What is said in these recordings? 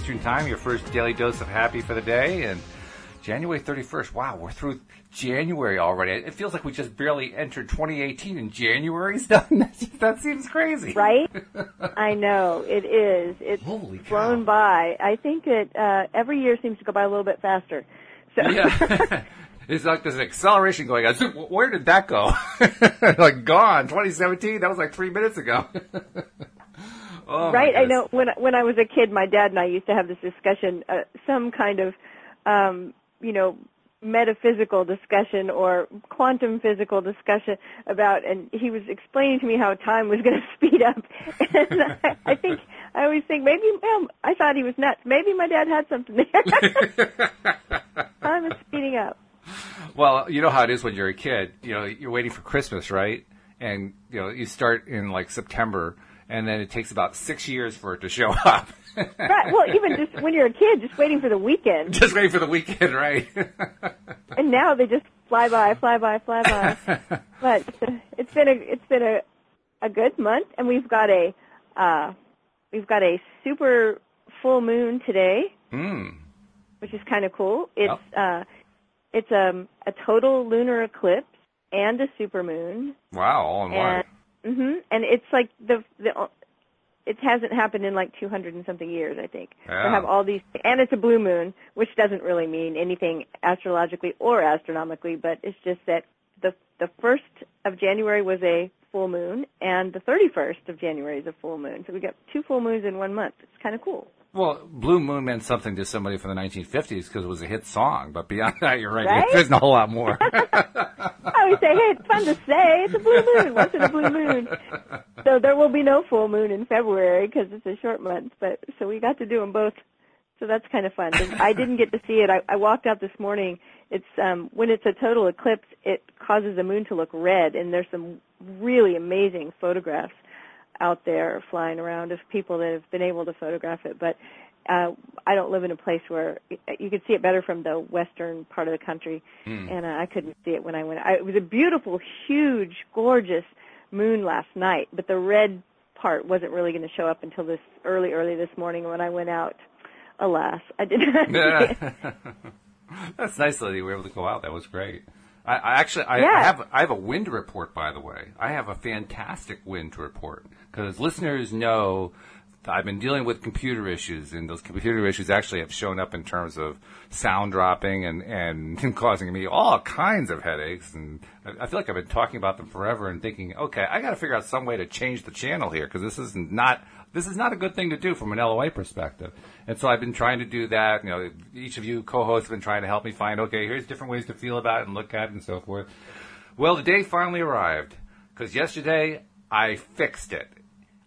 Eastern Time. Your first daily dose of happy for the day. And January 31st, wow, we're through January already. It feels like we just barely entered 2018 and January's done. that seems crazy. Right? I know. It is. It's Holy cow. flown by. I think that uh, every year seems to go by a little bit faster. So Yeah. it's like there's an acceleration going on. Where did that go? like gone. 2017? That was like three minutes ago. Oh, right? I know when when I was a kid, my dad and I used to have this discussion, uh, some kind of, um, you know, metaphysical discussion or quantum physical discussion about, and he was explaining to me how time was going to speed up. And I, I think I always think maybe um, I thought he was nuts. Maybe my dad had something there. time is speeding up. Well, you know how it is when you're a kid. You know, you're waiting for Christmas, right? And you know, you start in like September, and then it takes about six years for it to show up. Right. Well, even just when you're a kid, just waiting for the weekend, Just waiting for the weekend, right? and now they just fly by, fly by, fly by. but it's been a it's been a a good month, and we've got a uh, we've got a super full moon today, Hmm. which is kind of cool. It's uh, it's um, a total lunar eclipse and a super moon, Wow, all in one. And hmm and it's like the the it hasn't happened in like 200 and something years, I think. Yeah. To have all these, and it's a blue moon, which doesn't really mean anything astrologically or astronomically, but it's just that the the first of January was a full moon, and the 31st of January is a full moon. So we got two full moons in one month. It's kind of cool. Well, Blue Moon meant something to somebody from the 1950s because it was a hit song. But beyond that, you're right. Right? There's a whole lot more. I always say, hey, it's fun to say. It's a blue moon. What's in a blue moon? So there will be no full moon in February because it's a short month. But so we got to do them both. So that's kind of fun. I didn't get to see it. I, I walked out this morning. It's um, when it's a total eclipse, it causes the moon to look red, and there's some really amazing photographs out there flying around of people that have been able to photograph it. But uh, I don't live in a place where you could see it better from the western part of the country, and uh, I couldn't see it when I went. I, it was a beautiful, huge, gorgeous moon last night, but the red part wasn't really going to show up until this early, early this morning when I went out. Alas, I did not. it. That's nice that you were able to go out. That was great. I, I actually, I, I have, I have a wind report, by the way. I have a fantastic wind report because listeners know I've been dealing with computer issues, and those computer issues actually have shown up in terms of sound dropping and and causing me all kinds of headaches. And I feel like I've been talking about them forever and thinking, okay, I got to figure out some way to change the channel here because this is not this is not a good thing to do from an LOA perspective. And so I've been trying to do that. You know, each of you co-hosts have been trying to help me find, okay, here's different ways to feel about it and look at it and so forth. Well, the day finally arrived because yesterday I fixed it.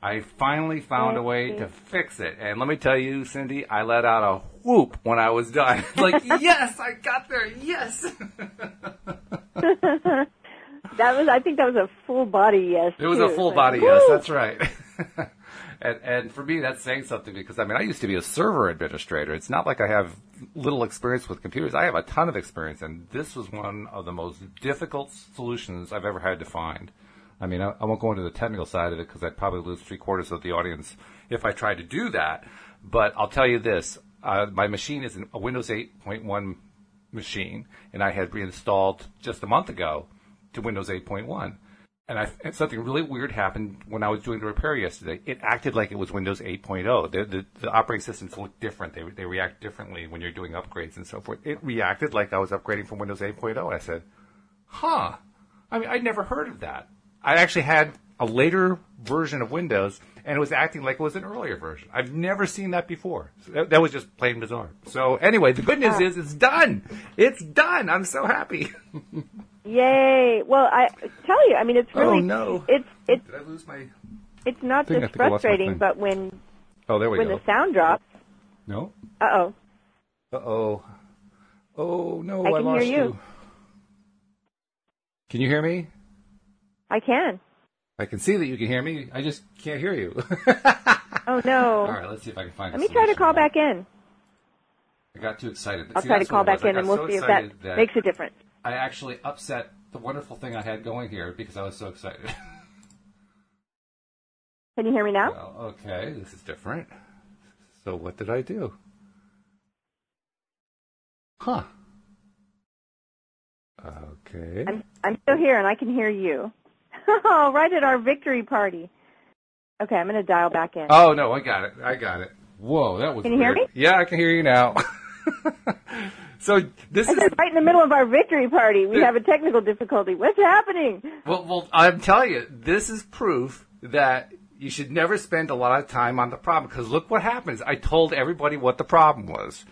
I finally found a way to fix it. And let me tell you, Cindy, I let out a whoop when I was done. like, yes, I got there. Yes. That was, I think, that was a full body yes. It was a full Like, body woo! yes. That's right. and and for me, that's saying something because I mean, I used to be a server administrator. It's not like I have little experience with computers. I have a ton of experience, and this was one of the most difficult solutions I've ever had to find. I mean, I, I won't go into the technical side of it because I'd probably lose three quarters of the audience if I tried to do that. But I'll tell you this: uh, my machine is a Windows 8.1 machine, and I had reinstalled just a month ago to Windows 8.1. And, I, and something really weird happened when I was doing the repair yesterday. It acted like it was Windows 8.0. The, the, the operating systems look different. They, they react differently when you're doing upgrades and so forth. It reacted like I was upgrading from Windows 8.0. I said, huh. I mean, I'd never heard of that. I actually had a later version of Windows, and it was acting like it was an earlier version. I've never seen that before. So that, that was just plain bizarre. So anyway, the good news is it's done. It's done. I'm so happy. Yay! Well, I tell you, I mean, it's really. Oh, really, no. it's it's Did I lose my? it's not Thing, just think I lost my frustrating, but when Oh, there we when go. When the sound drops, No. uh oh, Uh oh. Oh no, I can lost hear you. Can you hear me? I can. I can see that you can hear me. I just can't hear you. Oh no. All right, let's see if I can find. Let me try to call back in. I got too excited. I'll See, try to call what it was. back in, and we'll so see if that, excited makes a difference. I actually upset the wonderful thing I had going here because I was so excited. Can you hear me now? Well, okay, this is different. So what did I do? Huh. Okay. I'm I'm still here and I can hear you. Oh, right at our victory party. Okay, I'm going to dial back in. Oh no, I got it. I got it. Whoa, that was. Can you hear me? Yeah, I can hear you now. so this is right in the middle of our victory party. We have a technical difficulty. What's happening? well, well. I'm telling you, this is proof that you should never spend a lot of time on the problem because look what happens. I told everybody what the problem was.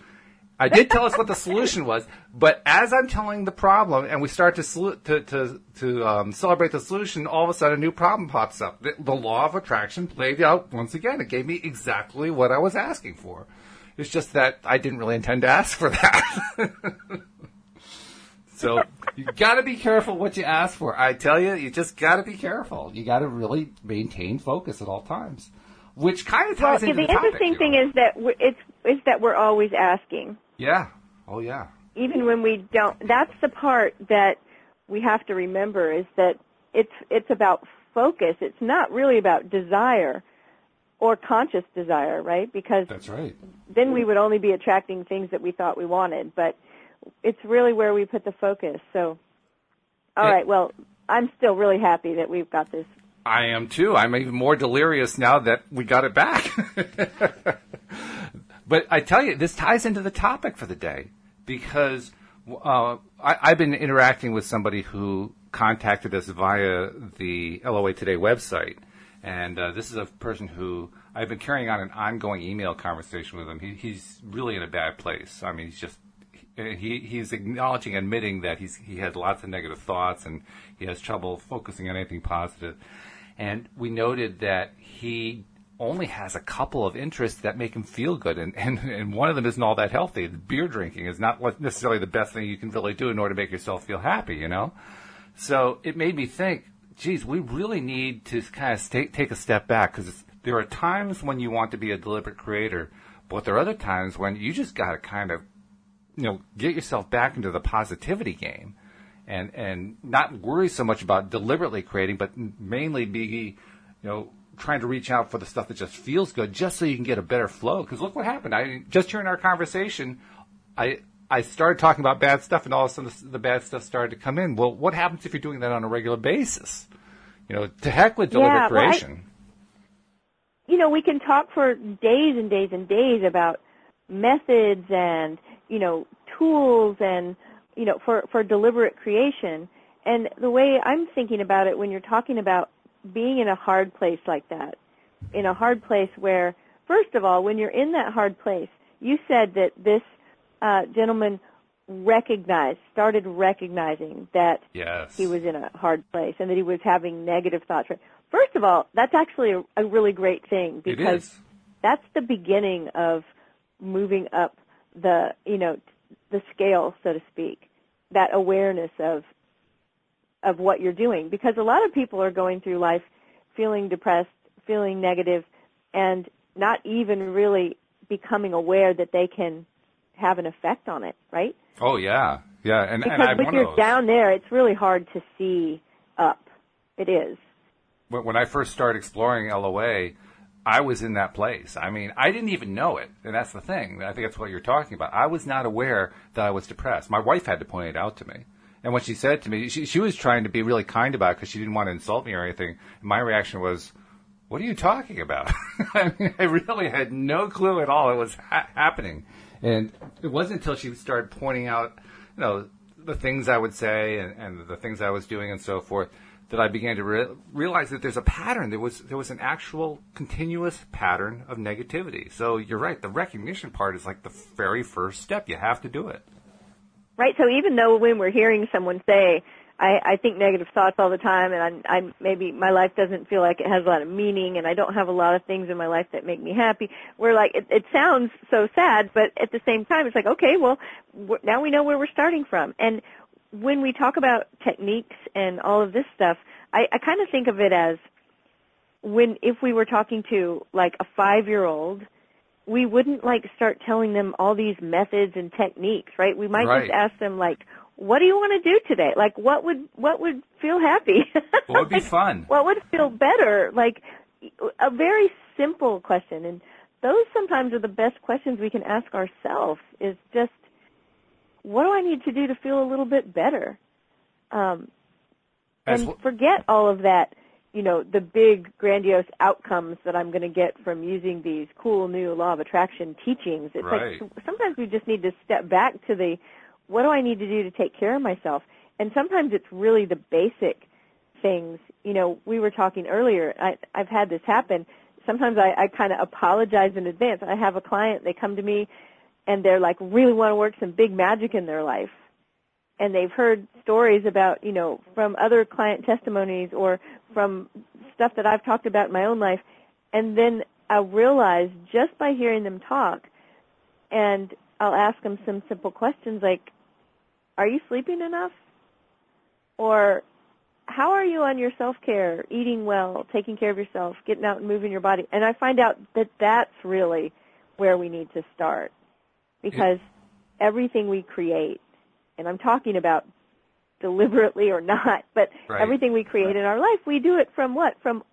I did tell us what the solution was, but as I'm telling the problem and we start to solu- to to, to um, celebrate the solution, all of a sudden a new problem pops up. The, the law of attraction played out once again. It gave me exactly what I was asking for. It's just that I didn't really intend to ask for that. so you got to be careful what you ask for. I tell you, you just got to be careful. You got to really maintain focus at all times, which kind of Well, ties the into the topic interesting thing is that it's is that we're always asking, yeah, oh yeah. even when we don't. That's the part that we have to remember is that it's it's about focus. It's not really about desire or conscious desire, right? Because That's right. then we would only be attracting things that we thought we wanted. But it's really where we put the focus. So, all Yeah. right. Well, I'm still really happy that we've got this. I am too. I'm even more delirious now that we got it back. but I tell you, this ties into the topic for the day because uh, I, I've been interacting with somebody who contacted us via the LOA Today website. And uh, this is a person who I've been carrying on an ongoing email conversation with him. He, he's really in a bad place. I mean, he's just he he's acknowledging, admitting that he's he has lots of negative thoughts and he has trouble focusing on anything positive. And we noted that he only has a couple of interests that make him feel good, and, and, and one of them isn't all that healthy. Beer drinking is not necessarily the best thing you can really do in order to make yourself feel happy, you know? So it made me think, geez, we really need to kind of take, take a step back because there are times when you want to be a deliberate creator, but there are other times when you just got to kind of you know, get yourself back into the positivity game and, and not worry so much about deliberately creating, but mainly be, you know, trying to reach out for the stuff that just feels good just so you can get a better flow. Cause look what happened. I, just during our conversation, I, I started talking about bad stuff and all of a sudden the, the bad stuff started to come in. Well, what happens if you're doing that on a regular basis? You know, to heck with deliberate Yeah, well, I- creation. you know, we can talk for days and days and days about methods and, you know, tools and, you know, for, for deliberate creation. And the way I'm thinking about it when you're talking about being in a hard place like that, in a hard place where, first of all, when you're in that hard place, you said that this uh, gentleman recognized, started recognizing that yes. he was in a hard place and that he was having negative thoughts. First of all, that's actually a, a really great thing because that's the beginning of moving up the, you know, the scale, so to speak. That awareness of of what you're doing because a lot of people are going through life feeling depressed, feeling negative and not even really becoming aware that they can have an effect on it, right? Oh yeah. Yeah. And, and Because I'm when you're down there, it's really hard to see up. It is. when when I first started exploring LOA, I was in that place. I mean, I didn't even know it, and that's the thing. I think that's what you're talking about. I was not aware that I was depressed. My wife had to point it out to me, and what she said to me, she she was trying to be really kind about it because she didn't want to insult me or anything. My reaction was, "What are you talking about?" I mean, I really had no clue at all it was ha- happening, and it wasn't until she started pointing out, you know, the things I would say and, and the things I was doing and so forth that I began to re- realize that there's a pattern. There was there was an actual continuous pattern of negativity. So you're right. The recognition part is like the very first step. You have to do it. Right. So even though when we're hearing someone say, I, I think negative thoughts all the time and I'm, I'm maybe my life doesn't feel like it has a lot of meaning and I don't have a lot of things in my life that make me happy. We're like, it, it sounds so sad, but at the same time it's like, okay, well, we now we know where we're starting from. And when we talk about techniques and all of this stuff, I, I kind of think of it as when if we were talking to like a five year old, we wouldn't like start telling them all these methods and techniques, right? We might Right. just ask them like, what do you want to do today? Like, what would what would feel happy? What would be fun? what would feel better? Like, a very simple question, and those sometimes are the best questions we can ask ourselves. Is just, what do I need to do to feel a little bit better? Um, and forget all of that, you know, the big grandiose outcomes that I'm going to get from using these cool new law of attraction teachings. It's Right. like sometimes we just need to step back to the what do I need to do to take care of myself? And sometimes it's really the basic things. You know, we were talking earlier. I, I've had this happen. Sometimes I, I kind of apologize in advance. I have a client. They come to me, and they're like really want to work some big magic in their life and they've heard stories about, you know, from other client testimonies or from stuff that I've talked about in my own life. And then I'll realize just by hearing them talk, and I'll ask them some simple questions like, are you sleeping enough? Or how are you on your self-care, eating well, taking care of yourself, getting out and moving your body? And I find out that that's really where we need to start. Because everything we create and I'm talking about deliberately or not, but Right. everything we create in our life, we do it from what? From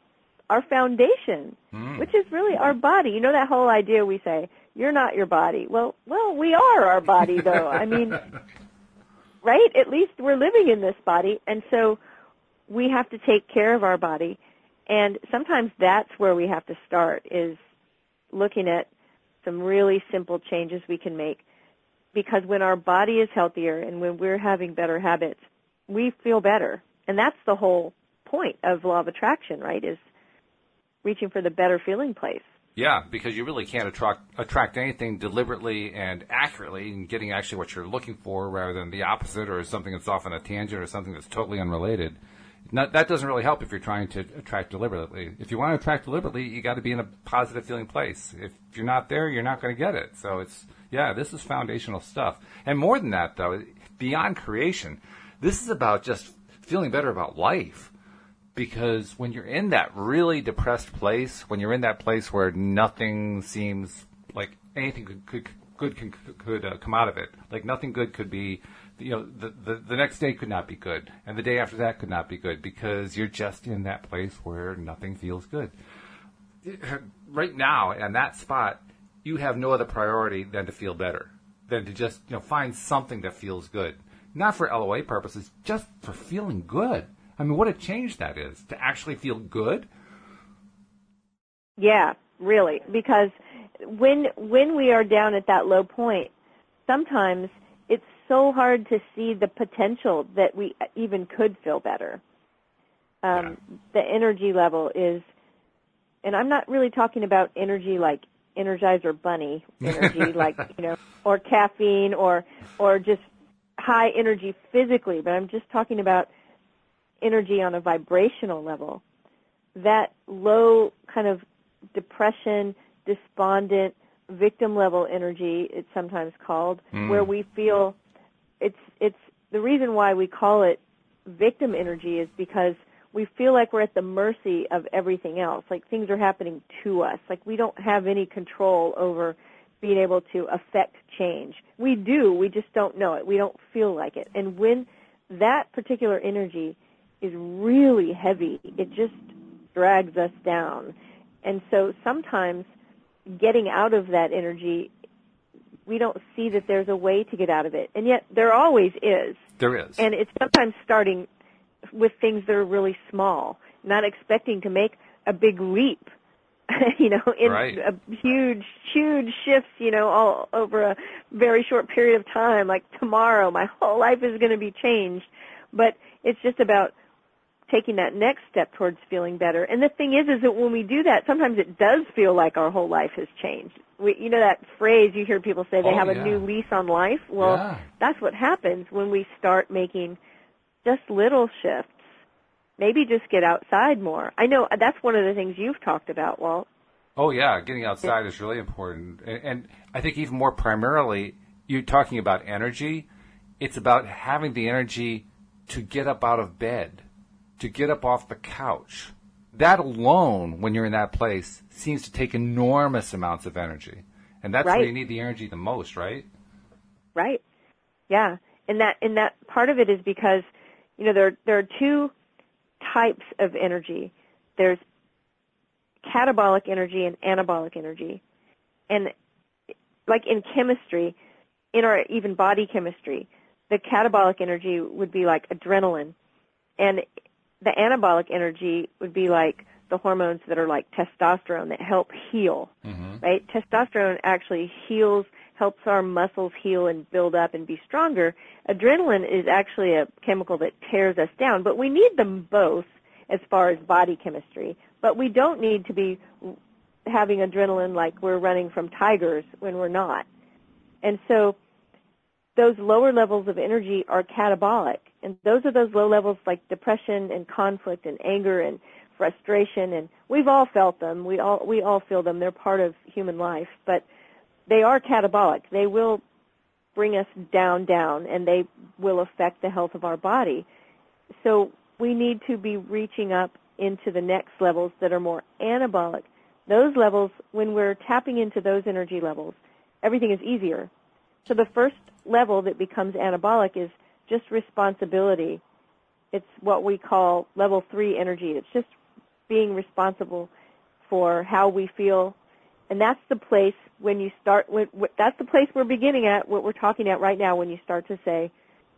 our foundation, Mm. which is really our body. You know that whole idea we say, you're not your body. Well, well, we are our body though. I mean, right? At least we're living in this body, and so we have to take care of our body. And sometimes that's where we have to start is looking at some really simple changes we can make because when our body is healthier and when we're having better habits, we feel better. And that's the whole point of law of attraction, right? Is reaching for the better feeling place. Yeah, because you really can't attract attract anything deliberately and accurately and getting actually what you're looking for rather than the opposite or something that's off on a tangent or something that's totally unrelated. Not, that doesn't really help if you're trying to attract deliberately. If you want to attract deliberately, you got to be in a positive feeling place. If you're not there, you're not going to get it. So it's yeah, this is foundational stuff. And more than that, though, beyond creation, this is about just feeling better about life because when you're in that really depressed place, when you're in that place where nothing seems like anything could, could could uh, come out of it, like nothing good could be, you know, the, the the next day could not be good, and the day after that could not be good because you're just in that place where nothing feels good. Right now, in that spot, you have no other priority than to feel better, than to just you know find something that feels good, not for LOA purposes, just for feeling good. I mean, what a change that is to actually feel good. Yeah, really, because when when we are down at that low point, sometimes it's so hard to see the potential that we even could feel better. Um, The energy level is, and I'm not really talking about energy like Energizer Bunny energy, like you know, or caffeine, or or just high energy physically, but I'm just talking about energy on a vibrational level. That low kind of depression, despondent, victim level energy, it's sometimes called, where we feel it's it's the reason why we call it victim energy is because we feel like we're at the mercy of everything else. Like things are happening to us. Like we don't have any control over being able to affect change. We do, we just don't know it. We don't feel like it. And when that particular energy is really heavy, it just drags us down. And so sometimes getting out of that energy, we don't see that there's a way to get out of it. And yet there always is. There is. And it's sometimes starting with things that are really small, not expecting to make a big leap, you know, in Right. a huge, huge shifts, you know, all over a very short period of time. Like tomorrow, my whole life is going to be changed. But it's just about taking that next step towards feeling better. And the thing is, is that when we do that, sometimes it does feel like our whole life has changed. We, you know that phrase you hear people say they Oh, have a new lease on life? Well, Yeah. that's what happens when we start making just little shifts. Maybe just get outside more. I know that's one of the things you've talked about, Walt. Oh yeah, getting outside is really important, and, and I think even more primarily, you're talking about energy. It's about having the energy to get up out of bed, to get up off the couch. That alone, when you're in that place, seems to take enormous amounts of energy, and that's where you need the energy the most, right? Right. Yeah. and that and that part of it is because you know there there are two types of energy. There's catabolic energy and anabolic energy, and like in chemistry, in our even body chemistry, the catabolic energy would be like adrenaline, and the anabolic energy would be like the hormones that are like testosterone that help heal, mm-hmm. right? Testosterone actually heals, helps our muscles heal and build up and be stronger. Adrenaline is actually a chemical that tears us down, but we need them both as far as body chemistry. But we don't need to be having adrenaline like we're running from tigers when we're not. And so those lower levels of energy are catabolic. And those are those low levels like depression and conflict and anger and frustration and we've all felt them. We all we all feel them. They're part of human life, but they are catabolic. They will bring us down down and they will affect the health of our body. So we need to be reaching up into the next levels that are more anabolic. Those levels when we're tapping into those energy levels, everything is easier. So the first level that becomes anabolic is just responsibility. It's what we call level 3 energy. It's just being responsible for how we feel. And that's the place when you start, when, that's the place we're beginning at, what we're talking at right now when you start to say,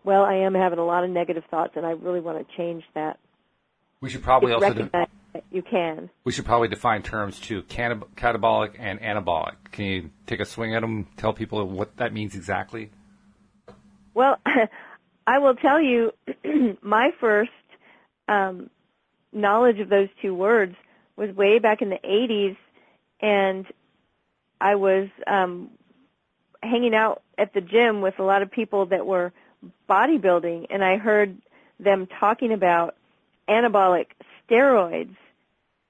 well, I am having a lot of negative thoughts and I really want to change that. We should probably also de- you can. We should probably define terms too: catab- catabolic and anabolic. Can you take a swing at them? Tell people what that means exactly. Well, I will tell you, my first um, knowledge of those two words was way back in the 80s, and I was um, hanging out at the gym with a lot of people that were bodybuilding, and I heard them talking about anabolic steroids,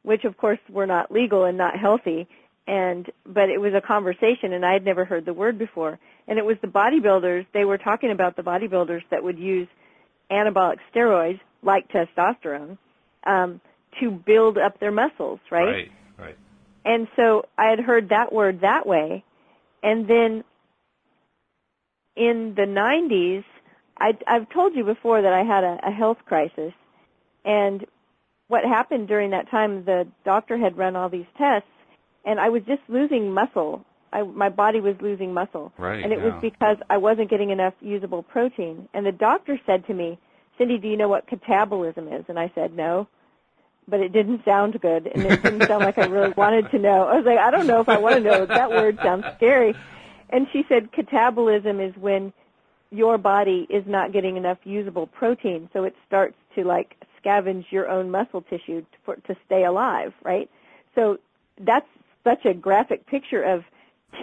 which of course were not legal and not healthy, and but it was a conversation, and I had never heard the word before, and it was the bodybuilders. They were talking about the bodybuilders that would use anabolic steroids like testosterone um, to build up their muscles, right? Right, right. And so I had heard that word that way, and then in the 90s, I, I've told you before that I had a, a health crisis, and what happened during that time, the doctor had run all these tests, and I was just losing muscle. I, my body was losing muscle, right, and it yeah. was because I wasn't getting enough usable protein. And the doctor said to me, Cindy, do you know what catabolism is? And I said, no. But it didn't sound good, and it didn't sound like I really wanted to know. I was like, I don't know if I want to know. That word sounds scary. And she said, catabolism is when your body is not getting enough usable protein, so it starts to like scavenge your own muscle tissue for, to stay alive, right? So that's such a graphic picture of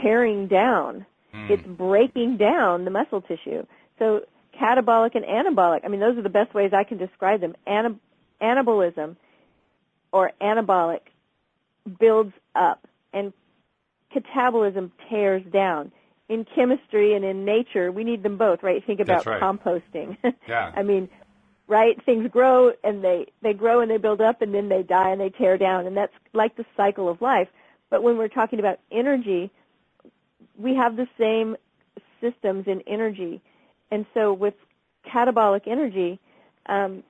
tearing down. Mm. It's breaking down the muscle tissue. So catabolic and anabolic. I mean, those are the best ways I can describe them. Anab- anabolism or anabolic builds up, and catabolism tears down. In chemistry and in nature, we need them both, right? Think about right. composting. Yeah. I mean, right? Things grow and they they grow and they build up and then they die and they tear down, and that's like the cycle of life. But when we're talking about energy, we have the same systems in energy and so with catabolic energy, um,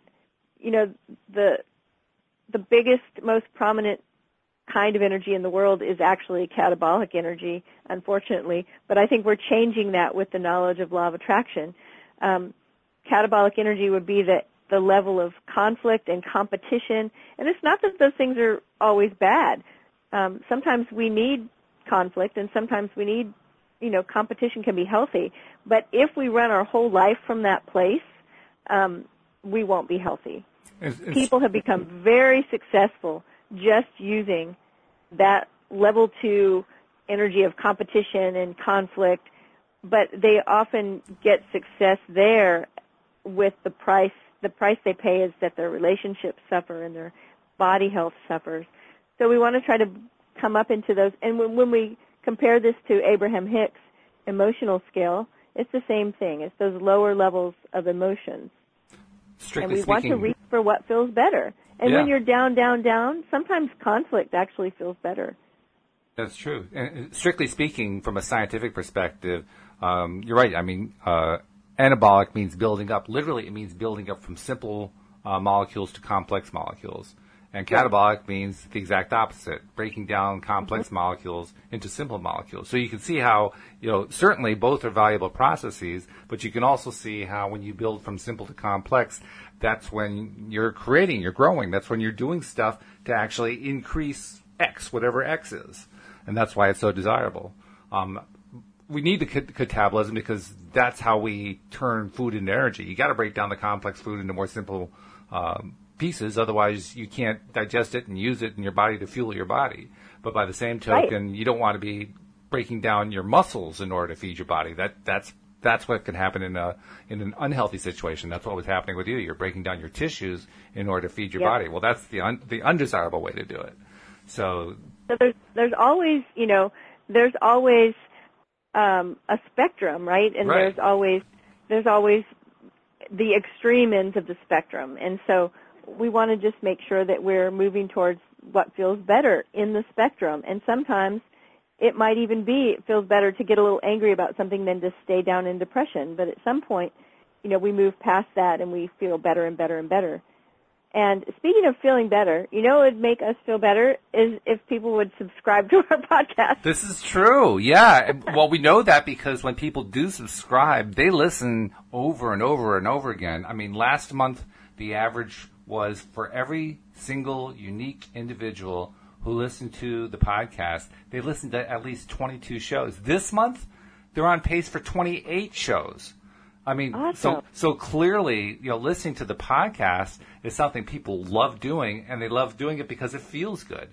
you know, the the biggest, most prominent kind of energy in the world is actually catabolic energy, unfortunately. But I think we're changing that with the knowledge of law of attraction. Um, catabolic energy would be the the level of conflict and competition, and it's not that those things are always bad. Um, sometimes we need conflict, and sometimes we need you know, competition can be healthy. But if we run our whole life from that place, um, we won't be healthy. It's, it's, People have become very successful just using that level two energy of competition and conflict, but they often get success there with the price. The price they pay is that their relationships suffer and their body health suffers. So we want to try to come up into those. And when, when we compare this to Abraham Hicks' emotional scale, it's the same thing. It's those lower levels of emotions. Strictly and we speaking, want to reach for what feels better. And Yeah. when you're down, down, down, sometimes conflict actually feels better. That's true. And strictly speaking, from a scientific perspective, um, you're right. I mean, uh, anabolic means building up. Literally, it means building up from simple uh, molecules to complex molecules. And catabolic means the exact opposite, breaking down complex mm-hmm. molecules into simple molecules. So you can see how, you know, certainly both are valuable processes, but you can also see how when you build from simple to complex, that's when you're creating, you're growing. That's when you're doing stuff to actually increase X, whatever X is. And that's why it's so desirable. Um, we need the catabolism because that's how we turn food into energy. You got to break down the complex food into more simple um, pieces. Otherwise, you can't digest it and use it in your body to fuel your body. But by the same token, right. you don't want to be breaking down your muscles in order to feed your body. That that's that's what can happen in a in an unhealthy situation. That's what was happening with you. You're breaking down your tissues in order to feed your yep. body. Well, that's the un, the undesirable way to do it. So, so there's there's always you know there's always um, a spectrum, right? And right. there's always there's always the extreme ends of the spectrum, and so we want to just make sure that we're moving towards what feels better in the spectrum. And sometimes it might even be it feels better to get a little angry about something than to stay down in depression. But at some point, you know, we move past that and we feel better and better and better. And speaking of feeling better, you know what would make us feel better is if people would subscribe to our podcast. This is true. Yeah. well, we know that because when people do subscribe, they listen over and over and over again. I mean, last month, the average was for every single unique individual who listened to the podcast, they listened to at least 22 shows. This month, they're on pace for 28 shows. I mean, awesome. so so clearly, you know, listening to the podcast is something people love doing, and they love doing it because it feels good.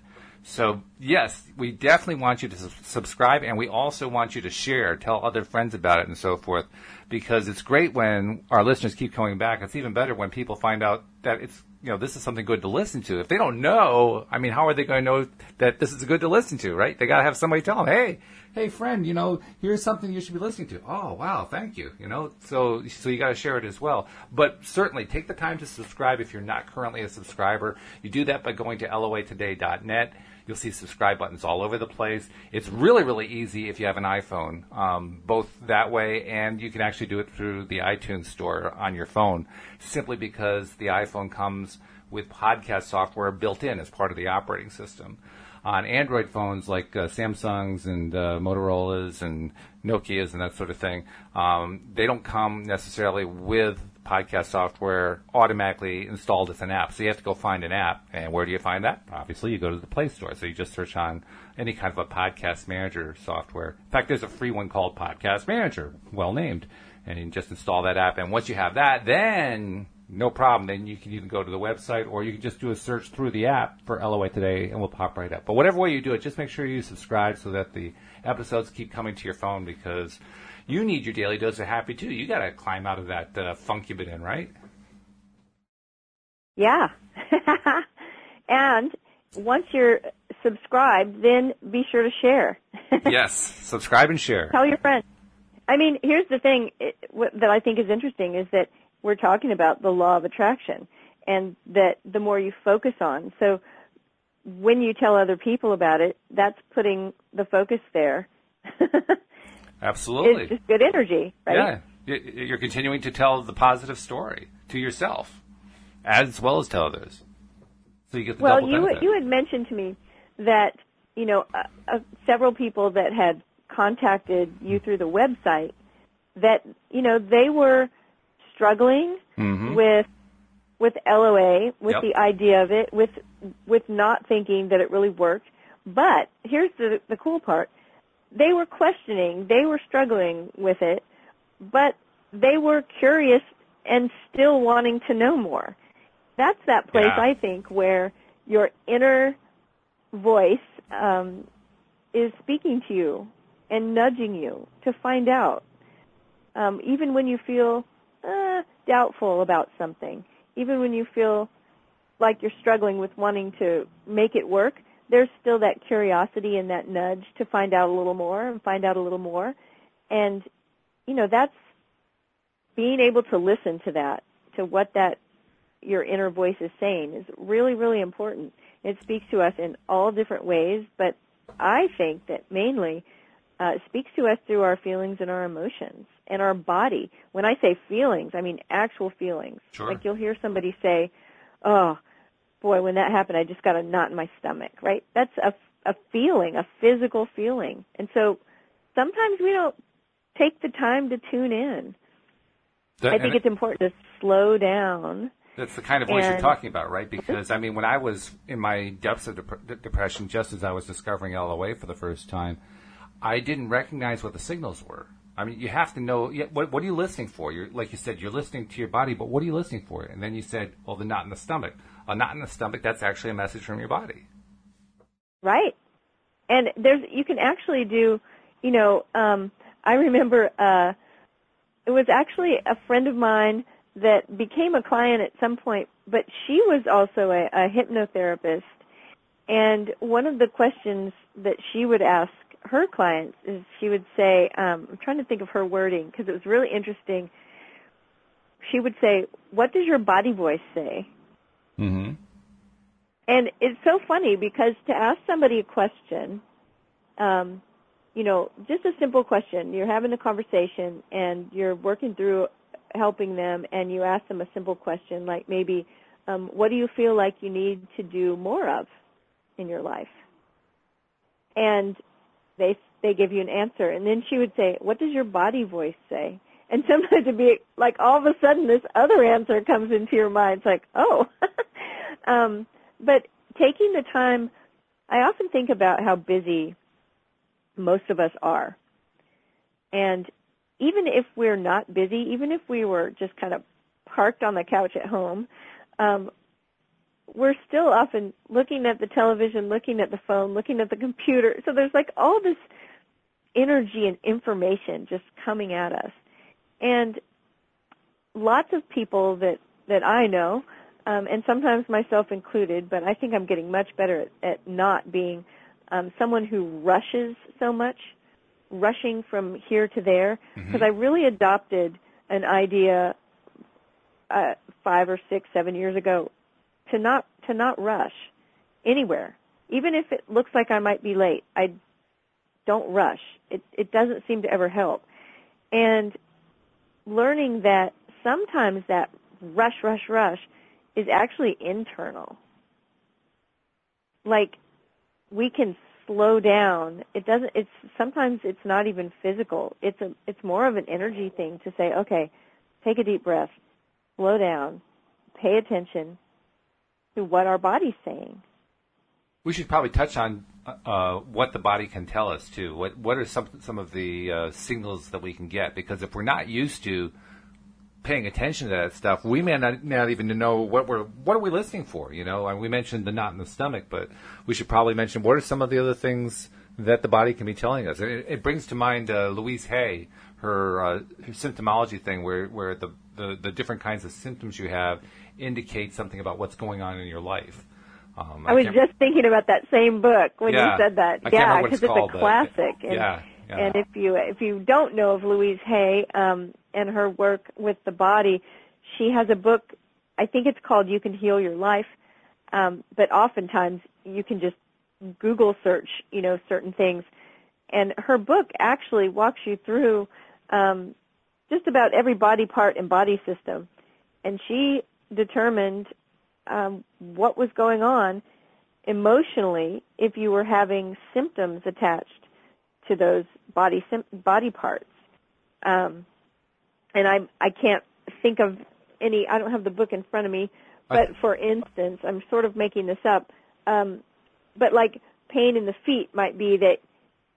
So yes, we definitely want you to su- subscribe, and we also want you to share, tell other friends about it, and so forth, because it's great when our listeners keep coming back. It's even better when people find out that it's you know this is something good to listen to. If they don't know, I mean, how are they going to know that this is good to listen to? Right? They got to have somebody tell them, hey, hey, friend, you know, here's something you should be listening to. Oh, wow, thank you. You know, so so you got to share it as well. But certainly take the time to subscribe if you're not currently a subscriber. You do that by going to loatoday.net. You'll see subscribe buttons all over the place. It's really, really easy if you have an iPhone, um, both that way and you can actually do it through the iTunes store on your phone, simply because the iPhone comes with podcast software built in as part of the operating system. On Android phones like uh, Samsungs and uh, Motorola's and Nokia's and that sort of thing, um, they don't come necessarily with podcast software automatically installed as an app. So you have to go find an app. And where do you find that? Obviously, you go to the Play Store. So you just search on any kind of a podcast manager software. In fact, there's a free one called Podcast Manager, well named. And you just install that app. And once you have that, then no problem. Then you can even go to the website or you can just do a search through the app for LOA Today and we'll pop right up. But whatever way you do it, just make sure you subscribe so that the episodes keep coming to your phone because you need your daily dose of happy too. You got to climb out of that uh, funk you've been in, right? Yeah. and once you're subscribed, then be sure to share. yes, subscribe and share. Tell your friends. I mean, here's the thing it, that I think is interesting is that we're talking about the law of attraction and that the more you focus on. So when you tell other people about it, that's putting the focus there. Absolutely. It's just good energy, right? Yeah. You're continuing to tell the positive story to yourself as well as to others. So you get the well, double you you had mentioned to me that you know uh, uh, several people that had contacted you through the website that you know they were struggling mm-hmm. with with LOA, with yep. the idea of it, with with not thinking that it really worked. But here's the the cool part they were questioning, they were struggling with it, but they were curious and still wanting to know more. That's that place, yeah. I think, where your inner voice um, is speaking to you and nudging you to find out. Um, even when you feel uh, doubtful about something, even when you feel like you're struggling with wanting to make it work, there's still that curiosity and that nudge to find out a little more and find out a little more. And, you know, that's being able to listen to that, to what that your inner voice is saying is really, really important. It speaks to us in all different ways, but I think that mainly uh, speaks to us through our feelings and our emotions and our body. When I say feelings, I mean actual feelings. Sure. Like you'll hear somebody say, "Oh, boy, when that happened, I just got a knot in my stomach." Right? That's a a feeling, a physical feeling. And so sometimes we don't take the time to tune in. That- I think and it's important to slow down. That's the kind of voice you're talking about, right? Because I mean, when I was in my depths of dep- depression, just as I was discovering LOA for the first time, I didn't recognize what the signals were. I mean, you have to know yeah, what, what are you listening for. You're like you said, you're listening to your body, but what are you listening for? And then you said, well, the knot in the stomach. A knot in the stomach. That's actually a message from your body. Right. And there's you can actually do, you know, um I remember uh it was actually a friend of mine that became a client at some point, but she was also a, a hypnotherapist. And one of the questions that she would ask her clients is she would say, um, I'm trying to think of her wording because it was really interesting. She would say, "What does your body voice say?" Mm-hmm. And it's so funny because to ask somebody a question, um, you know, just a simple question. You're having a conversation and you're working through helping them, and you ask them a simple question like maybe, um, "What do you feel like you need to do more of in your life?" And they they give you an answer, and then she would say, "What does your body voice say?" And sometimes it'd be like all of a sudden this other answer comes into your mind. It's like, oh. um, but taking the time, I often think about how busy most of us are. And even if we're not busy, even if we were just kind of parked on the couch at home, um, we're still often looking at the television, looking at the phone, looking at the computer. So there's like all this energy and information just coming at us. And lots of people that, that I know, um, and sometimes myself included, but I think I'm getting much better at, at not being um, someone who rushes so much, rushing from here to there, because I really adopted an idea uh, five or six, seven years ago to not to not rush anywhere, even if it looks like I might be late. I don't rush. It it doesn't seem to ever help, and learning that sometimes that rush, rush, rush is actually internal. Like we can slow down. It doesn't it's sometimes it's not even physical. It's a it's more of an energy thing to say, okay, take a deep breath, slow down, pay attention to what our body's saying. We should probably touch on uh, what the body can tell us too. What what are some some of the uh, signals that we can get? Because if we're not used to paying attention to that stuff, we may not, not even know what we're what are we listening for. You know, and we mentioned the knot in the stomach, but we should probably mention what are some of the other things that the body can be telling us. It, it brings to mind uh, Louise Hay, her, uh, her symptomology thing, where where the, the the different kinds of symptoms you have indicate something about what's going on in your life. Um, I was can't- just thinking about that same book when Yeah. you said that. I yeah, because it's it's, a but- classic. And, yeah, yeah. and if you if you don't know of Louise Hay um, and her work with the body, she has a book. I think it's called "You Can Heal Your Life," um, but oftentimes you can just Google search, you know, certain things. And her book actually walks you through um, just about every body part and body system. And she determined um, what was going on emotionally if you were having symptoms attached to those body sim- body parts. Um, and I I can't think of any. I don't have the book in front of me, but for instance, I'm sort of making this up. Um, but like pain in the feet might be that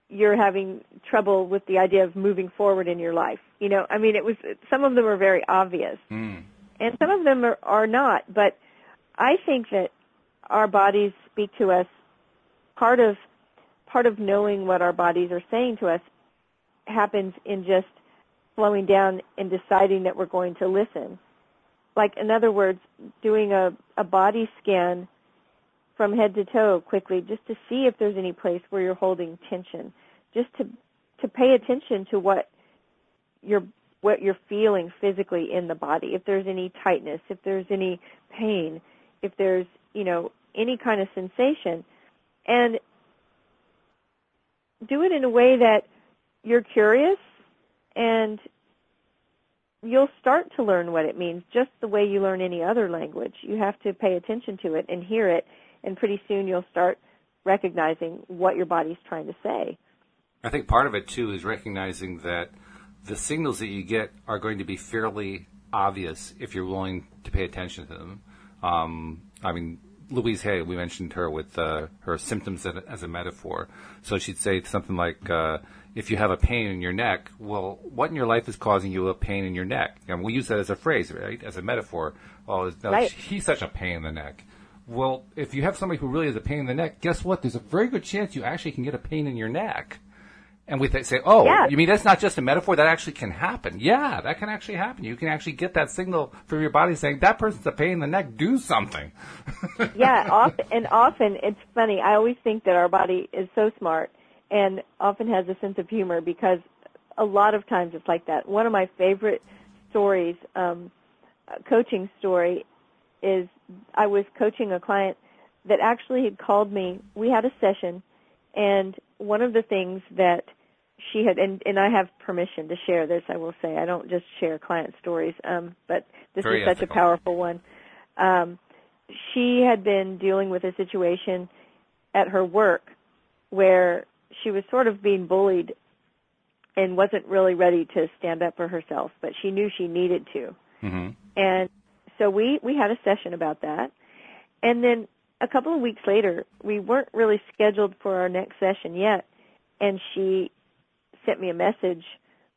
you're having trouble with the idea of moving forward in your life. You know, I mean, it was some of them are very obvious, Mm. and some of them are, are not. But I think that our bodies speak to us. Part of part of knowing what our bodies are saying to us happens in just slowing down and deciding that we're going to listen. Like in other words, doing a, a body scan from head to toe quickly just to see if there's any place where you're holding tension. Just to to pay attention to what you're what you're feeling physically in the body. If there's any tightness, if there's any pain, if there's, you know, any kind of sensation. And do it in a way that you're curious and you'll start to learn what it means just the way you learn any other language. You have to pay attention to it and hear it, and pretty soon you'll start recognizing what your body's trying to say. I think part of it too is recognizing that the signals that you get are going to be fairly obvious if you're willing to pay attention to them. Um, I mean, Louise Hay, we mentioned her with uh, her symptoms as a, metaphor. So she'd say something like, uh, if you have a pain in your neck, well, what in your life is causing you a pain in your neck? And we use that as a phrase, right? As a metaphor. Oh, no, right. he's such a pain in the neck. Well, if you have somebody who really has a pain in the neck, guess what? There's a very good chance you actually can get a pain in your neck. And we th- say, oh, yeah. you mean that's not just a metaphor? That actually can happen. Yeah, that can actually happen. You can actually get that signal from your body saying, that person's a pain in the neck, do something. yeah, often, and often it's funny. I always think that our body is so smart and often has a sense of humor because a lot of times it's like that. One of my favorite stories, um, coaching story, is I was coaching a client that actually had called me. We had a session, and one of the things that she had, and, and I have permission to share this. I will say I don't just share client stories, um, but this Very is such ethical. a powerful one. Um, she had been dealing with a situation at her work where she was sort of being bullied and wasn't really ready to stand up for herself, but she knew she needed to. Mm-hmm. And so we we had a session about that, and then a couple of weeks later, we weren't really scheduled for our next session yet, and she sent me a message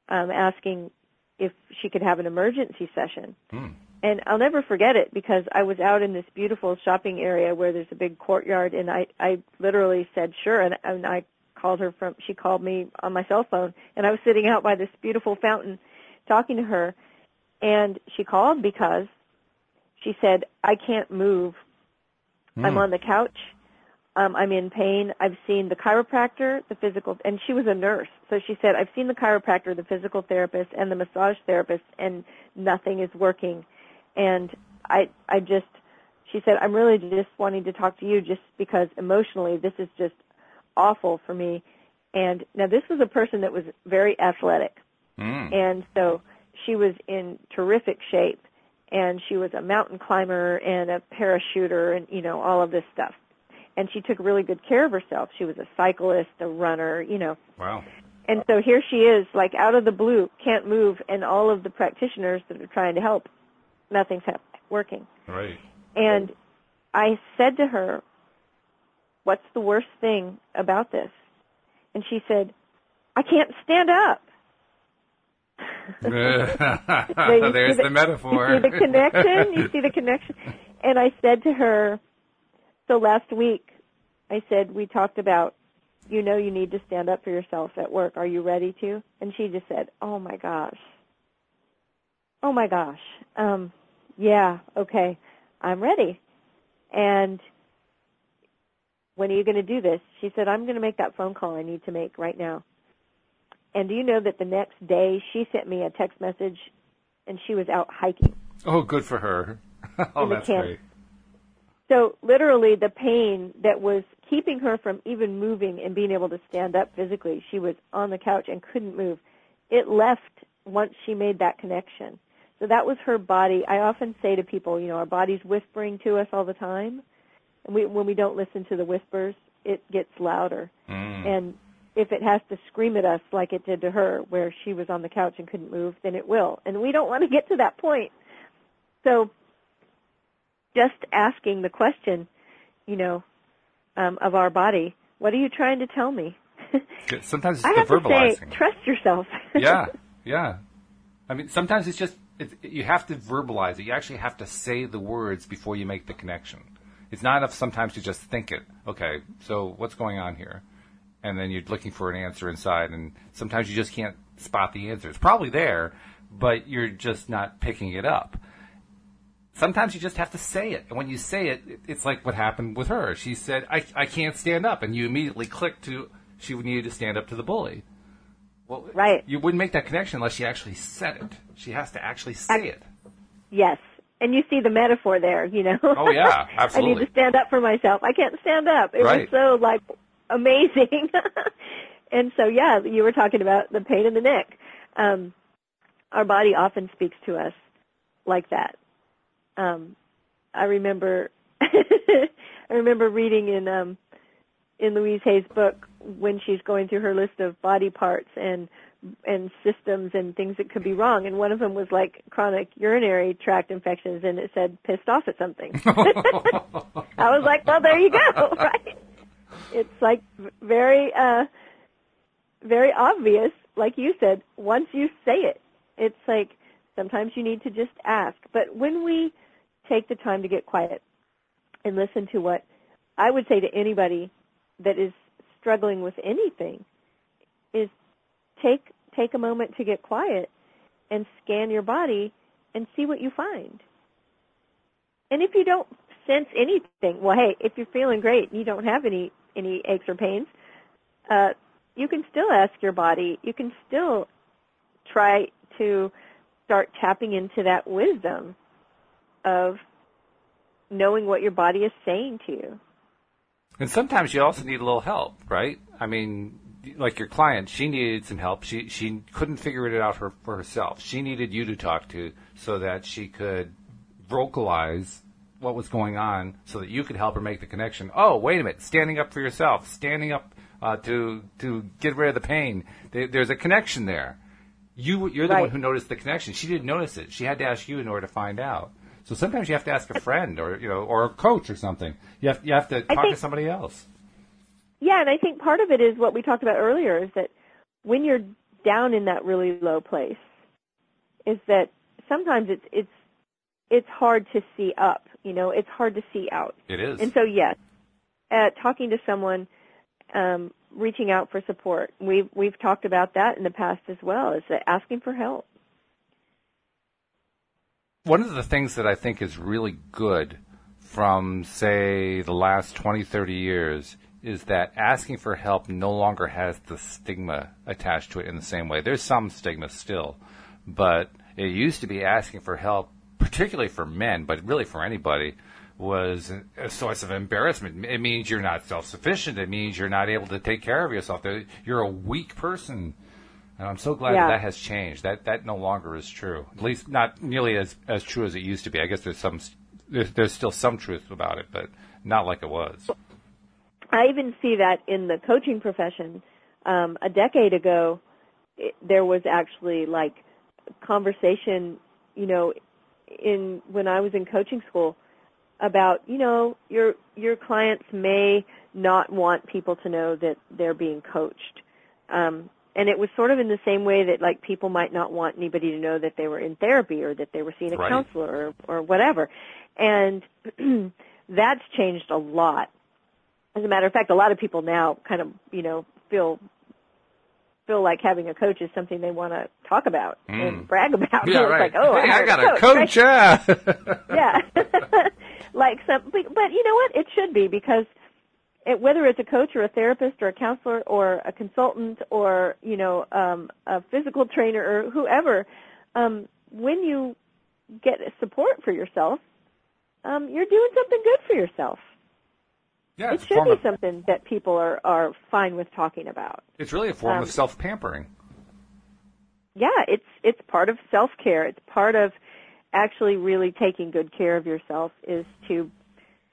um, asking if she could have an emergency session. Mm. And I'll never forget it because I was out in this beautiful shopping area where there's a big courtyard, and I I literally said sure, and, and I called her from. She called me on my cell phone, and I was sitting out by this beautiful fountain, talking to her, and she called because she said I can't move. I'm on the couch. Um, I'm in pain. I've seen the chiropractor, the physical, and she was a nurse. So she said, I've seen the chiropractor, the physical therapist, and the massage therapist, and nothing is working. And I, I just, she said, I'm really just wanting to talk to you just because emotionally this is just awful for me. And now this was a person that was very athletic. Mm. And so she was in terrific shape and she was a mountain climber and a parachuter and you know all of this stuff and she took really good care of herself she was a cyclist a runner you know Wow. and so here she is like out of the blue can't move and all of the practitioners that are trying to help nothing's working Right. and i said to her what's the worst thing about this and she said i can't stand up There's see the metaphor. You see the connection? You see the connection? And I said to her, so last week, I said, we talked about, you know, you need to stand up for yourself at work. Are you ready to? And she just said, oh my gosh. Oh my gosh. Um, yeah, okay. I'm ready. And when are you going to do this? She said, I'm going to make that phone call I need to make right now. And do you know that the next day she sent me a text message and she was out hiking. Oh, good for her. oh, that's camp. great. So literally the pain that was keeping her from even moving and being able to stand up physically, she was on the couch and couldn't move. It left once she made that connection. So that was her body. I often say to people, you know, our body's whispering to us all the time. And we, when we don't listen to the whispers, it gets louder. Mm. And if it has to scream at us like it did to her where she was on the couch and couldn't move, then it will. And we don't want to get to that point. So just asking the question, you know, um, of our body, what are you trying to tell me? Sometimes it's I the have to say, trust yourself. yeah, yeah. I mean, sometimes it's just it's, you have to verbalize it. You actually have to say the words before you make the connection. It's not enough sometimes to just think it. Okay, so what's going on here? And then you're looking for an answer inside, and sometimes you just can't spot the answer. It's probably there, but you're just not picking it up. Sometimes you just have to say it, and when you say it, it- it's like what happened with her. She said, "I I can't stand up," and you immediately click to she needed to stand up to the bully. Well, Right. You wouldn't make that connection unless she actually said it. She has to actually say it. yes. And you see the metaphor there, you know. Oh, yeah, absolutely. I need to stand up for myself. I can't stand up. It Right. was so like amazing. and so yeah, you were talking about the pain in the neck. Um, our body often speaks to us like that. Um, I remember, I remember reading in um, in Louise Hay's book when she's going through her list of body parts and and systems and things that could be wrong. And one of them was like chronic urinary tract infections, and it said pissed off at something. I was like, well, there you go, right? It's like very, uh, very obvious, like you said. Once you say it, it's like sometimes you need to just ask. But when we take the time to get quiet and listen to what I would say to anybody that is struggling with anything is take take a moment to get quiet and scan your body and see what you find. And if you don't sense anything, well, hey, if you're feeling great and you don't have any any aches or pains, uh, you can still ask your body. You can still try to start tapping into that wisdom of knowing what your body is saying to you. And sometimes you also need a little help, right? I mean, like your client, she needed some help. She she couldn't figure it out for, for herself. She needed you to talk to so that she could vocalize what was going on, so that you could help her make the connection. Oh, wait a minute! Standing up for yourself, standing up uh, to to get rid of the pain. there's a connection there. You you're the right. one who noticed the connection. She didn't notice it. She had to ask you in order to find out. So sometimes you have to ask a friend or you know or a coach or something. You have you have to talk think, to somebody else. Yeah, and I think part of it is what we talked about earlier is that when you're down in that really low place, is that sometimes it's it's it's hard to see up. You know, it's hard to see out. It is. And so yes, talking to someone, um, reaching out for support. We've we've talked about that in the past as well. Is that asking for help one of the things that I think is really good from, say, the last 20, 30 years is that asking for help no longer has the stigma attached to it in the same way. There's some stigma still, but it used to be asking for help, particularly for men, but really for anybody, was a source of embarrassment. It means you're not self sufficient. It means you're not able to take care of yourself. You're a weak person. And I'm so glad yeah. that that has changed. That that no longer is true. At least not nearly as as true as it used to be. I guess there's some there's, there's still some truth about it, but not like it was. I even see that in the coaching profession. Um, a decade ago, it, there was actually like conversation, you know, in when I was in coaching school about, you know, your your clients may not want people to know that they're being coached. Um, and it was sort of in the same way that like people might not want anybody to know that they were in therapy or that they were seeing a right. counselor or, or whatever. And that's changed a lot. As a matter of fact, a lot of people now kind of, you know, feel feel like having a coach is something they want to talk about mm. and brag about. Yeah, so right. Like, oh, hey, I, I got a coach. coach? Yeah. yeah. like some, but, but you know what? It should be because it, whether it's a coach or a therapist or a counselor or a consultant or you know um, a physical trainer or whoever, um, when you get support for yourself, um, you're doing something good for yourself. Yeah, it should be of, something that people are are fine with talking about. It's really a form um, of self pampering. Yeah, it's it's part of self care. It's part of actually really taking good care of yourself is to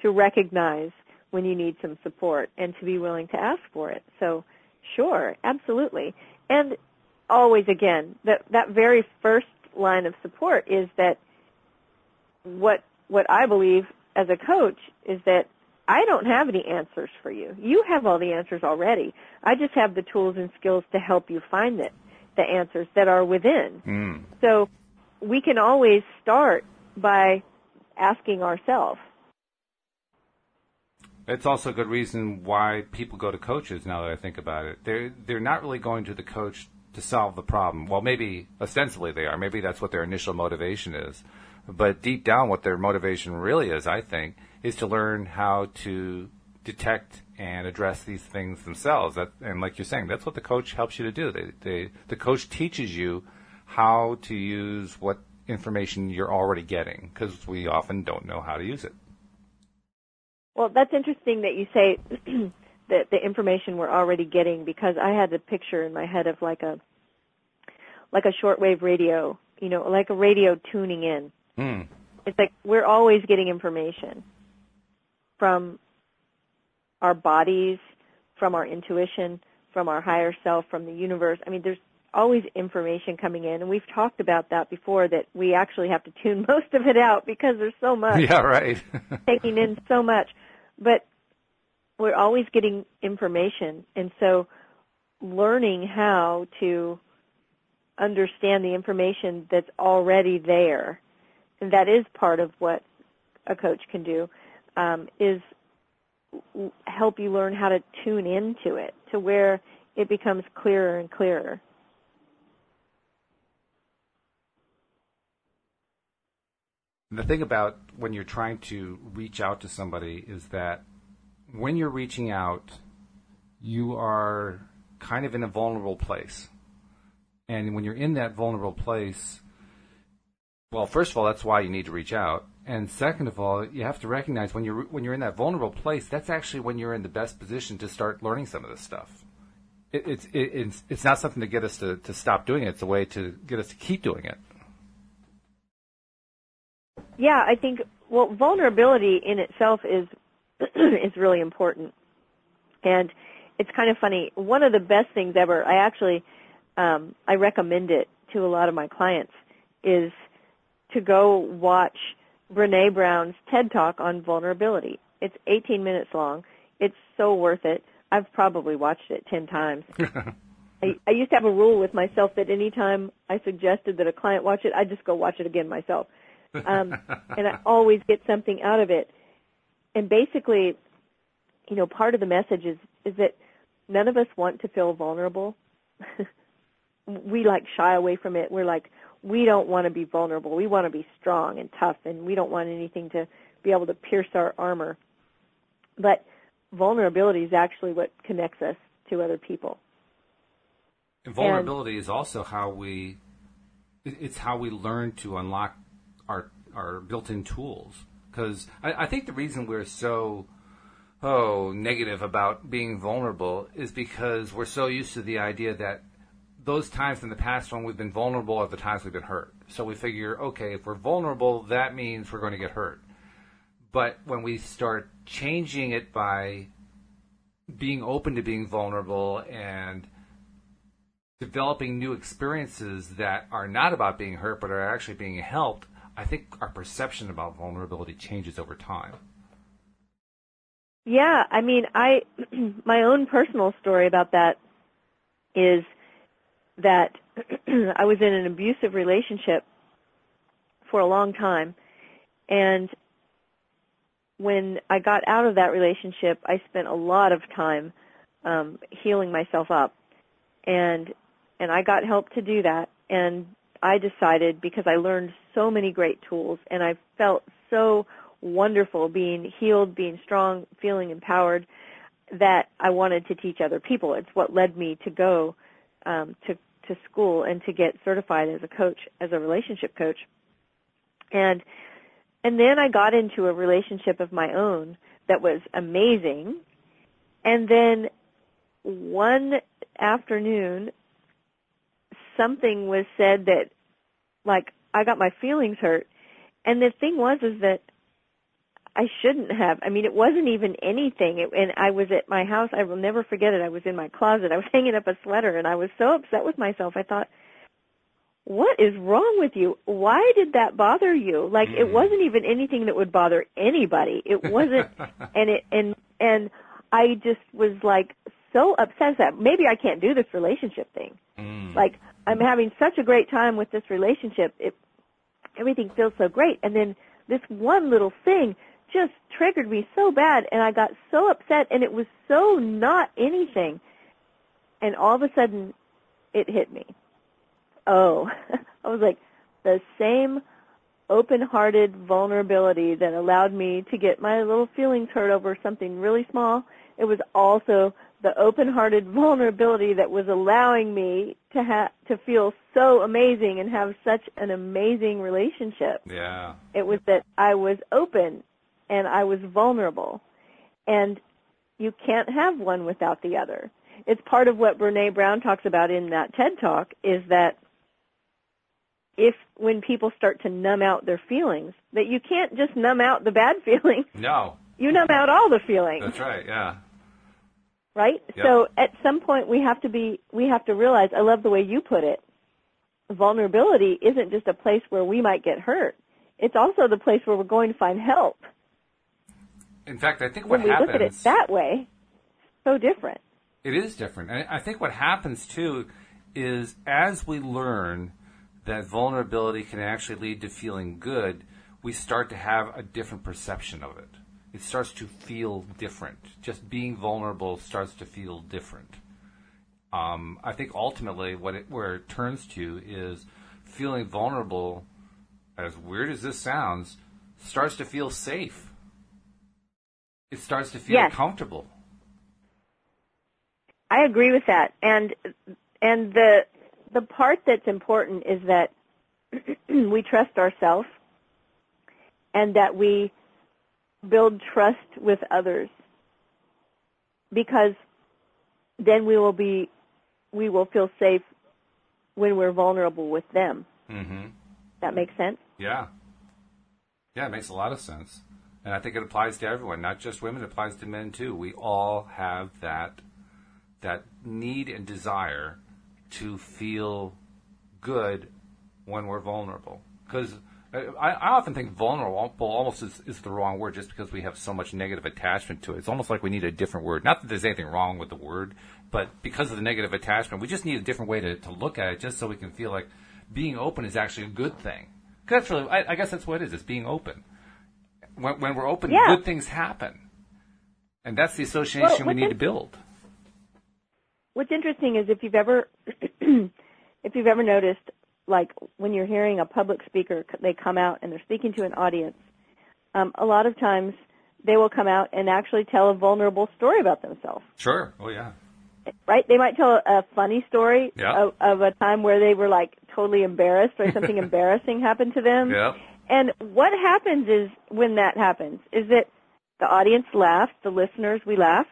to recognize when you need some support and to be willing to ask for it. So, sure, absolutely. And always again, that that very first line of support is that what what I believe as a coach is that I don't have any answers for you. You have all the answers already. I just have the tools and skills to help you find it, the answers that are within. Mm. So we can always start by asking ourselves it's also a good reason why people go to coaches. Now that I think about it, they're they're not really going to the coach to solve the problem. Well, maybe ostensibly they are. Maybe that's what their initial motivation is. But deep down, what their motivation really is, I think, is to learn how to detect and address these things themselves. That, and like you're saying, that's what the coach helps you to do. They, they, the coach teaches you how to use what information you're already getting because we often don't know how to use it. Well, that's interesting that you say that the information we're already getting because I had the picture in my head of like a like a shortwave radio, you know, like a radio tuning in. Mm. It's like we're always getting information from our bodies, from our intuition, from our higher self, from the universe. I mean, there's always information coming in, and we've talked about that before. That we actually have to tune most of it out because there's so much. Yeah, right. taking in so much, but we're always getting information, and so learning how to understand the information that's already there, and that is part of what a coach can do, um, is help you learn how to tune into it to where it becomes clearer and clearer. The thing about when you're trying to reach out to somebody is that when you're reaching out, you are kind of in a vulnerable place. And when you're in that vulnerable place, well, first of all, that's why you need to reach out. And second of all, you have to recognize when you're when you're in that vulnerable place, that's actually when you're in the best position to start learning some of this stuff. It, it's it, it's it's not something to get us to, to stop doing it. It's a way to get us to keep doing it. Yeah, I think well, vulnerability in itself is is really important, and it's kind of funny. One of the best things ever. I actually um, I recommend it to a lot of my clients is to go watch Brene Brown's TED Talk on vulnerability. It's 18 minutes long. It's so worth it. I've probably watched it 10 times. I, I used to have a rule with myself that anytime I suggested that a client watch it, I'd just go watch it again myself. Um, and I always get something out of it. And basically, you know, part of the message is, is that none of us want to feel vulnerable. we like shy away from it. We're like, we don't want to be vulnerable. We want to be strong and tough, and we don't want anything to be able to pierce our armor. But vulnerability is actually what connects us to other people. And vulnerability and, is also how we it's how we learn to unlock our our built-in tools. Because I, I think the reason we're so oh negative about being vulnerable is because we're so used to the idea that those times in the past when we've been vulnerable are the times we've been hurt. So we figure, okay, if we're vulnerable, that means we're going to get hurt. But when we start changing it by being open to being vulnerable and developing new experiences that are not about being hurt but are actually being helped, I think our perception about vulnerability changes over time. Yeah, I mean, I my own personal story about that is that I was in an abusive relationship for a long time and when I got out of that relationship, I spent a lot of time um, healing myself up, and and I got help to do that. And I decided because I learned so many great tools, and I felt so wonderful being healed, being strong, feeling empowered, that I wanted to teach other people. It's what led me to go um, to to school and to get certified as a coach, as a relationship coach. And and then I got into a relationship of my own that was amazing. And then one afternoon something was said that like I got my feelings hurt. And the thing was is that I shouldn't have. I mean, it wasn't even anything. It, and I was at my house. I will never forget it. I was in my closet. I was hanging up a sweater, and I was so upset with myself. I thought, "What is wrong with you? Why did that bother you? Like, mm. it wasn't even anything that would bother anybody. It wasn't." and it and and I just was like so upset that maybe I can't do this relationship thing. Mm. Like, I'm having such a great time with this relationship. It everything feels so great, and then this one little thing just triggered me so bad and I got so upset and it was so not anything. And all of a sudden it hit me. Oh, I was like the same open-hearted vulnerability that allowed me to get my little feelings hurt over something really small. It was also the open-hearted vulnerability that was allowing me to have to feel so amazing and have such an amazing relationship. Yeah. It was that I was open and I was vulnerable. And you can't have one without the other. It's part of what Brene Brown talks about in that TED talk is that if when people start to numb out their feelings, that you can't just numb out the bad feelings. No. You numb out all the feelings. That's right. Yeah. Right? Yep. So at some point we have to be we have to realize I love the way you put it. Vulnerability isn't just a place where we might get hurt. It's also the place where we're going to find help. In fact, I think what when we happens look at it that way, so different. It is different. And I think what happens too is as we learn that vulnerability can actually lead to feeling good, we start to have a different perception of it. It starts to feel different. Just being vulnerable starts to feel different. Um, I think ultimately what it, where it turns to is feeling vulnerable, as weird as this sounds, starts to feel safe. It starts to feel Yes. comfortable. I agree with that. And and the the part that's important is that we trust ourselves and that we build trust with others because then we will be we will feel safe when we're vulnerable with them. Mm-hmm. That makes sense? Yeah. Yeah, it makes a lot of sense. And I think it applies to everyone, not just women, it applies to men too. We all have that that need and desire to feel good when we're vulnerable. Because I, I often think vulnerable almost is, is the wrong word just because we have so much negative attachment to it. It's almost like we need a different word. Not that there's anything wrong with the word, but because of the negative attachment, we just need a different way to, to look at it just so we can feel like being open is actually a good thing. 'Cause that's really, I, I guess that's what it is. It's being open. When, when we're open, Yeah. good things happen. And that's the association Well, we need to build. What's interesting is if you've ever if you've ever noticed like when you're hearing a public speaker they come out and they're speaking to an audience um, a lot of times they will come out and actually tell a vulnerable story about themselves Sure. Oh, yeah. right they might tell a funny story Yeah. of, of a time where they were like totally embarrassed or something embarrassing happened to them Yeah. And what happens is when that happens is that the audience laughs the listeners we laugh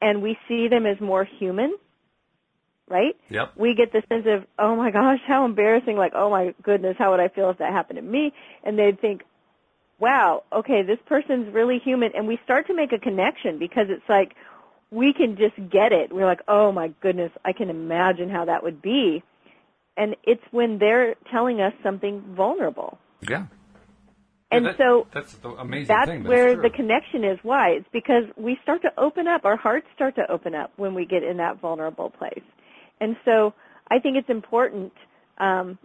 and we see them as more human right Yep. we get the sense of, oh my gosh, how embarrassing, like, oh my goodness, how would I feel if that happened to me? And they'd think, wow, okay, this person's really human. And we start to make a connection because it's like, we can just get it. We're like, oh my goodness, I can imagine how that would be. And it's when they're telling us something vulnerable. Yeah. And that- so that's the amazing that's thing. but where the connection is. Why? It's because we start to open up. Our hearts start to open up when we get in that vulnerable place. And so I think it's important um,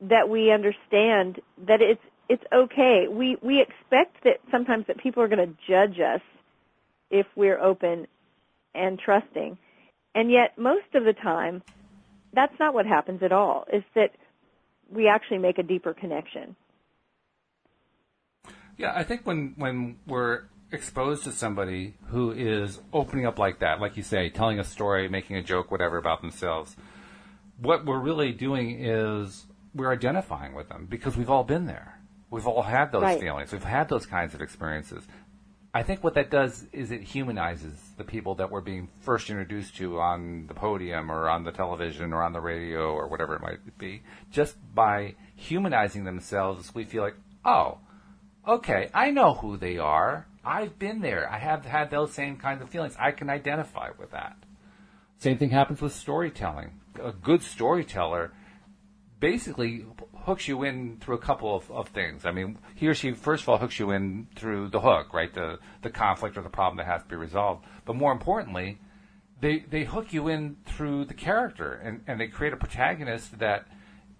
that we understand that it's it's okay. We we expect that sometimes that people are going to judge us if we're open and trusting, and yet most of the time, that's not what happens at all. Is that we actually make a deeper connection. Yeah, I think when when we're exposed to somebody who is opening up like that, like you say, telling a story, making a joke, whatever about themselves, what we're really doing is we're identifying with them because we've all been there. We've all had those Right. feelings. We've had those kinds of experiences. I think what that does is it humanizes the people that we're being first introduced to on the podium or on the television or on the radio or whatever it might be. Just by humanizing themselves, we feel like, oh, okay, I know who they are. I've been there. I have had those same kinds of feelings. I can identify with that. Same thing happens with storytelling. A good storyteller basically hooks you in through a couple of, of things. I mean, he or she first of all hooks you in through the hook, right? The the conflict or the problem that has to be resolved. But more importantly, they they hook you in through the character and, and they create a protagonist that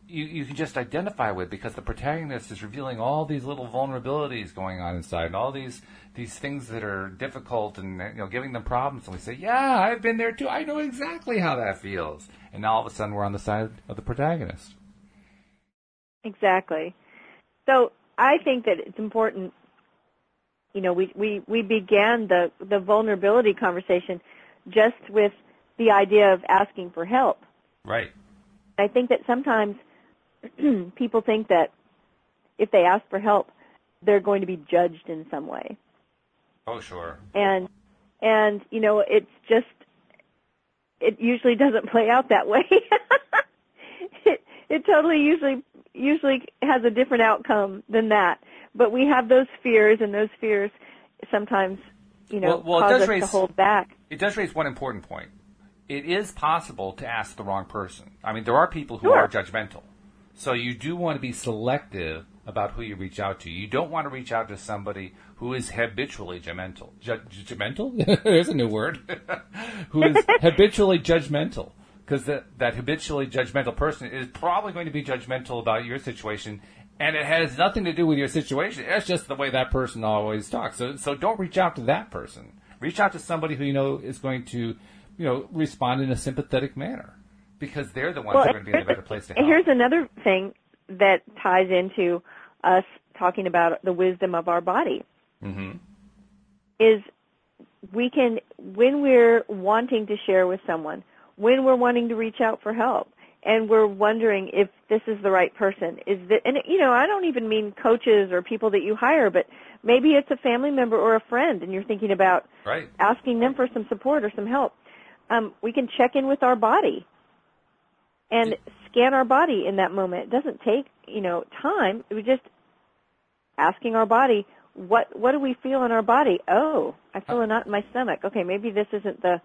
you, you can just identify with because the protagonist is revealing all these little vulnerabilities going on inside and all these these things that are difficult and you know giving them problems and we say yeah I've been there too I know exactly how that feels and now all of a sudden we're on the side of the protagonist Exactly. So I think that it's important. You know, we we we began the the vulnerability conversation just with the idea of asking for help. right I think that sometimes people think that if they ask for help, they're going to be judged in some way. oh sure And and you know it's just it usually doesn't play out that way. it it totally usually usually has a different outcome than that. But we have those fears, and those fears sometimes you know Well- well, cause us raise- to hold back. It does raise one important point. It is possible to ask the wrong person. I mean, there are people who Sure. are judgmental. So you do want to be selective about who you reach out to. You don't want to reach out to somebody who is habitually judgmental. Judgmental? There's a new word. who is habitually judgmental. Because that, habitually judgmental person is probably going to be judgmental about your situation, and it has nothing to do with your situation. It's just the way that person always talks. So, so don't reach out to that person. Reach out to somebody who you know is going to, you know, respond in a sympathetic manner, because they're the ones who are going to be in a better place to and help. here's another thing that ties into us talking about the wisdom of our body. hmm is we can when we're wanting to share with someone, when we're wanting to reach out for help, and we're wondering if this is the right person. Is that and you know, I don't even mean coaches or people that you hire, but maybe it's a family member or a friend and you're thinking about Right. asking them for some support or some help. Um, we can check in with our body and scan our body in that moment. It doesn't take, you know, time. It was just asking our body, what what do we feel in our body? Oh, I feel a knot in my stomach. Okay, maybe this isn't the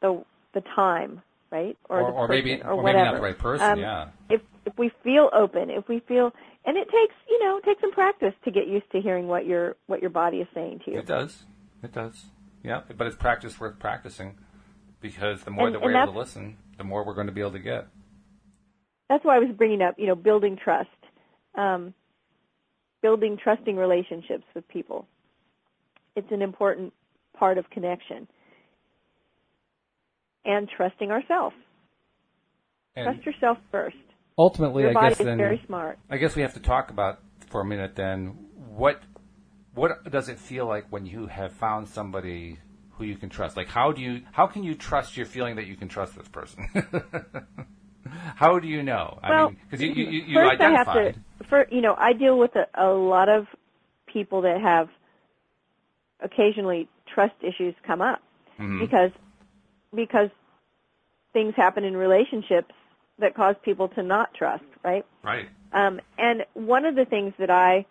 the the time, right? Or, the or maybe, or, or, maybe not whatever. the right person. Um, yeah. If if we feel open, if we feel, and it takes you know it takes some practice to get used to hearing what your what your body is saying to you. It does. It does. Yeah, but it's practice worth practicing because the more And- that we're able to listen, the more we're going to be able to get. that's why I was bringing up, you know, building trust, um, building trusting relationships with people. It's an important part of connection, and trusting ourselves. And Trust yourself first. ultimately, Your I body guess is then very smart. I guess we have to talk about for a minute then what what does it feel like when you have found somebody who you can trust? Like how do you how can you trust your feeling that you can trust this person? how do you know? I Well, mean, because you you, you, you first I have to, for you know, I deal with a, a lot of people that have occasionally trust issues come up Mhm. because because things happen in relationships that cause people to not trust, right? Right. Um, and one of the things that I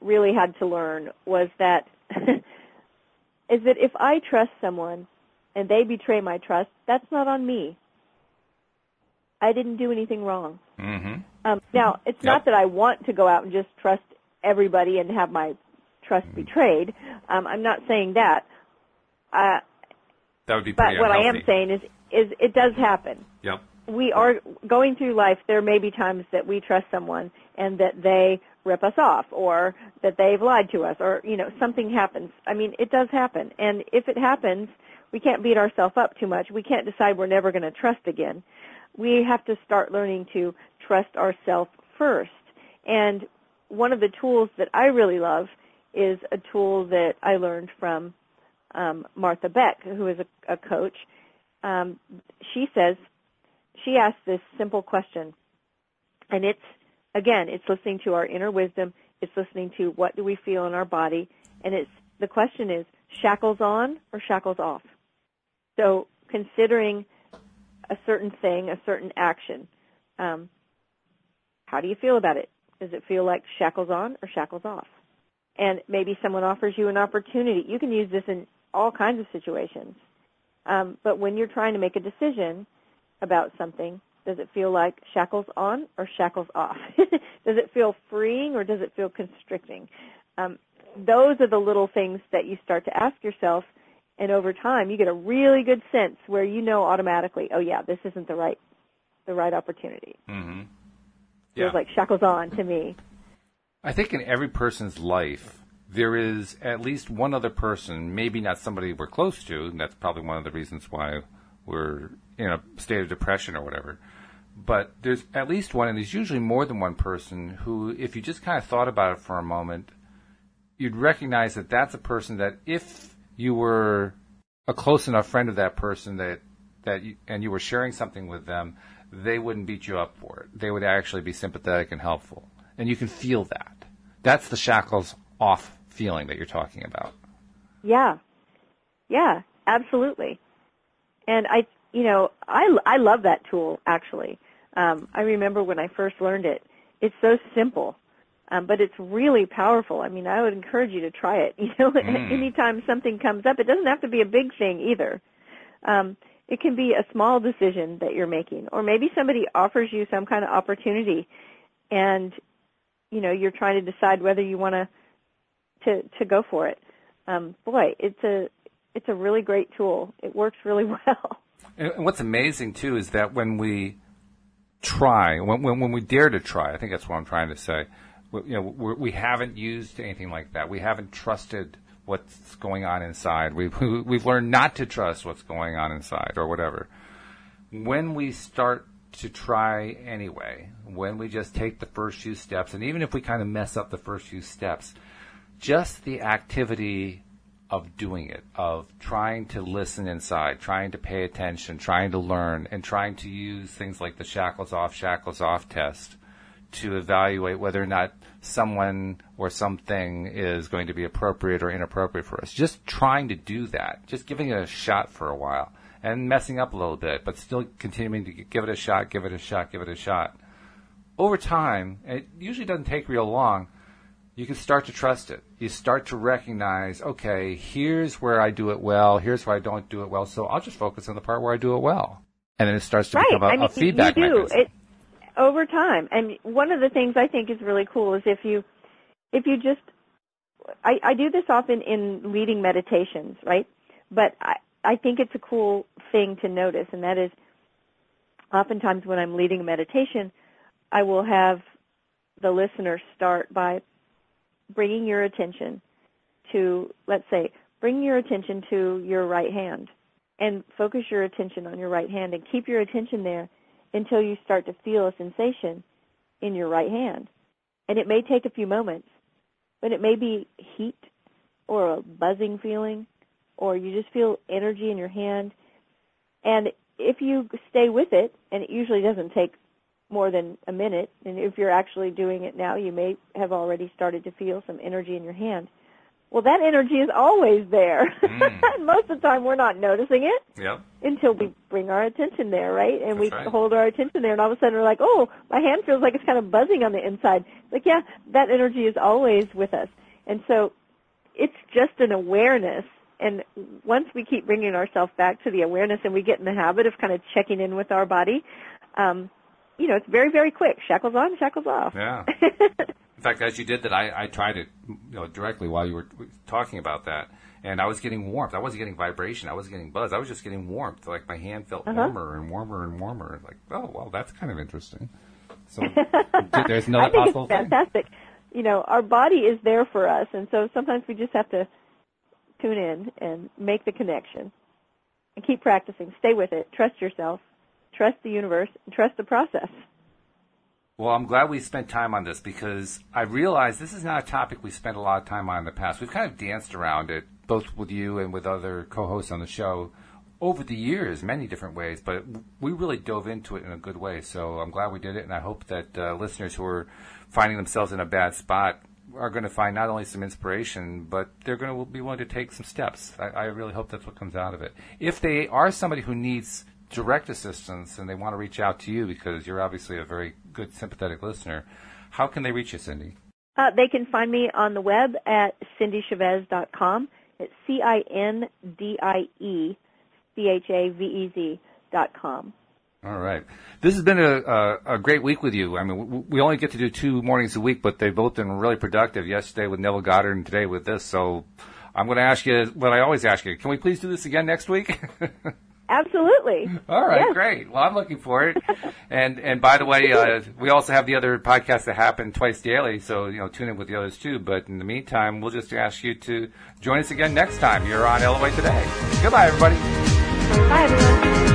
really had to learn was that is that if I trust someone and they betray my trust, that's not on me. I didn't do anything wrong. Mm-hmm. Um, now, it's Yep. not that I want to go out and just trust everybody and have my trust Mm-hmm. betrayed. Um, I'm not saying that. Uh, That would be but pretty what I am saying is, is it does happen Yep. we are going through life, there may be times that we trust someone and that they rip us off or that they've lied to us or, you know, something happens. I mean, it does happen. And if it happens, we can't beat ourselves up too much. We can't decide we're never going to trust again. We have to start learning to trust ourselves first. And one of the tools that I really love is a tool that I learned from um, Martha Beck, who is a, a coach. Um, she says, she asked this simple question, and it's again, it's listening to our inner wisdom. It's listening to what do we feel in our body, and it's the question is shackles on or shackles off. So considering a certain thing, a certain action, um, how do you feel about it? Does it feel like shackles on or shackles off? And maybe someone offers you an opportunity. You can use this in all kinds of situations. Um, but when you're trying to make a decision about something, does it feel like shackles on or shackles off? does it feel freeing or does it feel constricting? Um, those are the little things that you start to ask yourself, and over time, you get a really good sense where you know automatically, oh yeah, this isn't the right, the right opportunity. Mm-hmm. Feels like shackles on to me. I think in every person's life, there is at least one other person, maybe not somebody we're close to, and that's probably one of the reasons why we're in a state of depression or whatever. But there's at least one, and there's usually more than one person who, if you just kind of thought about it for a moment, you'd recognize that that's a person that if you were a close enough friend of that person that that you, and you were sharing something with them, they wouldn't beat you up for it. They would actually be sympathetic and helpful, and you can feel that. That's the shackles off feeling that you're talking about. Yeah, yeah. absolutely. And I, you know, I I love that tool actually. Um, I remember when I first learned it. It's so simple, um, but it's really powerful. I mean, I would encourage you to try it. You know, Mm. anytime something comes up, it doesn't have to be a big thing either. Um, it can be a small decision that you're making, or maybe somebody offers you some kind of opportunity, and you know you're trying to decide whether you want to to to go for it. Um, boy, it's a it's a really great tool. It works really well. And what's amazing too is that when we try, when, when, when we dare to try, I think that's what I'm trying to say. We, you know, we're, we haven't used anything like that. We haven't trusted what's going on inside. We've we've learned not to trust what's going on inside or whatever. When we start to try anyway, when we just take the first few steps, and even if we kind of mess up the first few steps, just the activity of doing it, of trying to listen inside, trying to pay attention, trying to learn, and trying to use things like the shackles off, shackles off test to evaluate whether or not someone or something is going to be appropriate or inappropriate for us. Just trying to do that, just giving it a shot for a while and messing up a little bit, but still continuing to give it a shot, give it a shot, give it a shot. Over time, it usually doesn't take real long, you can start to trust it. You start to recognize, okay, here's where I do it well, here's where I don't do it well, so I'll just focus on the part where I do it well. And then it starts to right. become a, I mean, a feedback you do. mechanism. It, over time. And one of the things I think is really cool is if you if you just I, I do this often in leading meditations, right? But I, I think it's a cool thing to notice, and that is oftentimes when I'm leading a meditation, I will have the listener start by bringing your attention to, let's say, bring your attention to your right hand and focus your attention on your right hand and keep your attention there until you start to feel a sensation in your right hand. And it may take a few moments, but it may be heat or a buzzing feeling or you just feel energy in your hand. And if you stay with it, and it usually doesn't take more than a minute, and if you're actually doing it now, you may have already started to feel some energy in your hand. Well, that energy is always there. Mm. Most of the time, we're not noticing it Yep. until we bring our attention there, right? And we right. hold our attention there, and all of a sudden we're like, oh, my hand feels like it's kind of buzzing on the inside. Like, yeah, that energy is always with us. And so it's just an awareness. And once we keep bringing ourselves back to the awareness and we get in the habit of kind of checking in with our body, um, you know, it's very, very quick. Shackles on, shackles off. Yeah. In fact, as you did that, I, I tried it you know, directly while you were talking about that, and I was getting warmth. I wasn't getting vibration. I wasn't getting buzz. I was just getting warmth. Like my hand felt Uh-huh. warmer and warmer and warmer. Like, oh, well, that's kind of interesting. So there's no possible it's thing. fantastic. You know, our body is there for us, and so sometimes we just have to tune in and make the connection and keep practicing. Stay with it. Trust yourself. Trust the universe. And trust the process. Well, I'm glad we spent time on this because I realize this is not a topic we spent a lot of time on in the past. We've kind of danced around it, both with you and with other co-hosts on the show, over the years, many different ways. But we really dove into it in a good way. So I'm glad we did it, and I hope that uh, listeners who are finding themselves in a bad spot are going to find not only some inspiration, but they're going to be willing to take some steps. I, I really hope that's what comes out of it. If they are somebody who needs direct assistance and they want to reach out to you because you're obviously a very good sympathetic listener, how can they reach you, Cindie? Uh, they can find me on the web at cindiechavez.com. It's C-I-N-D-I-E-C-H-A-V-E-Z dot com. All right. This has been a, a, a great week with you. I mean, we only get to do two mornings a week, but they've both been really productive. Yesterday with Neville Goddard and today with this. So I'm going to ask you what I always ask you. Can we please do this again next week? Absolutely. All right, Yes. great. Well, I'm looking for it. and and by the way, uh, we also have the other podcasts that happen twice daily, so you know tune in with the others too. But in the meantime, we'll just ask you to join us again next time. You're on Elevate Today. Goodbye, everybody. Bye, everyone.